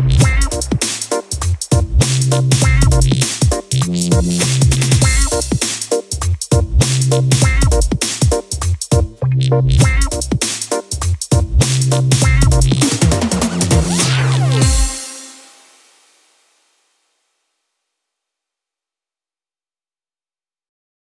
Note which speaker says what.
Speaker 1: Bye.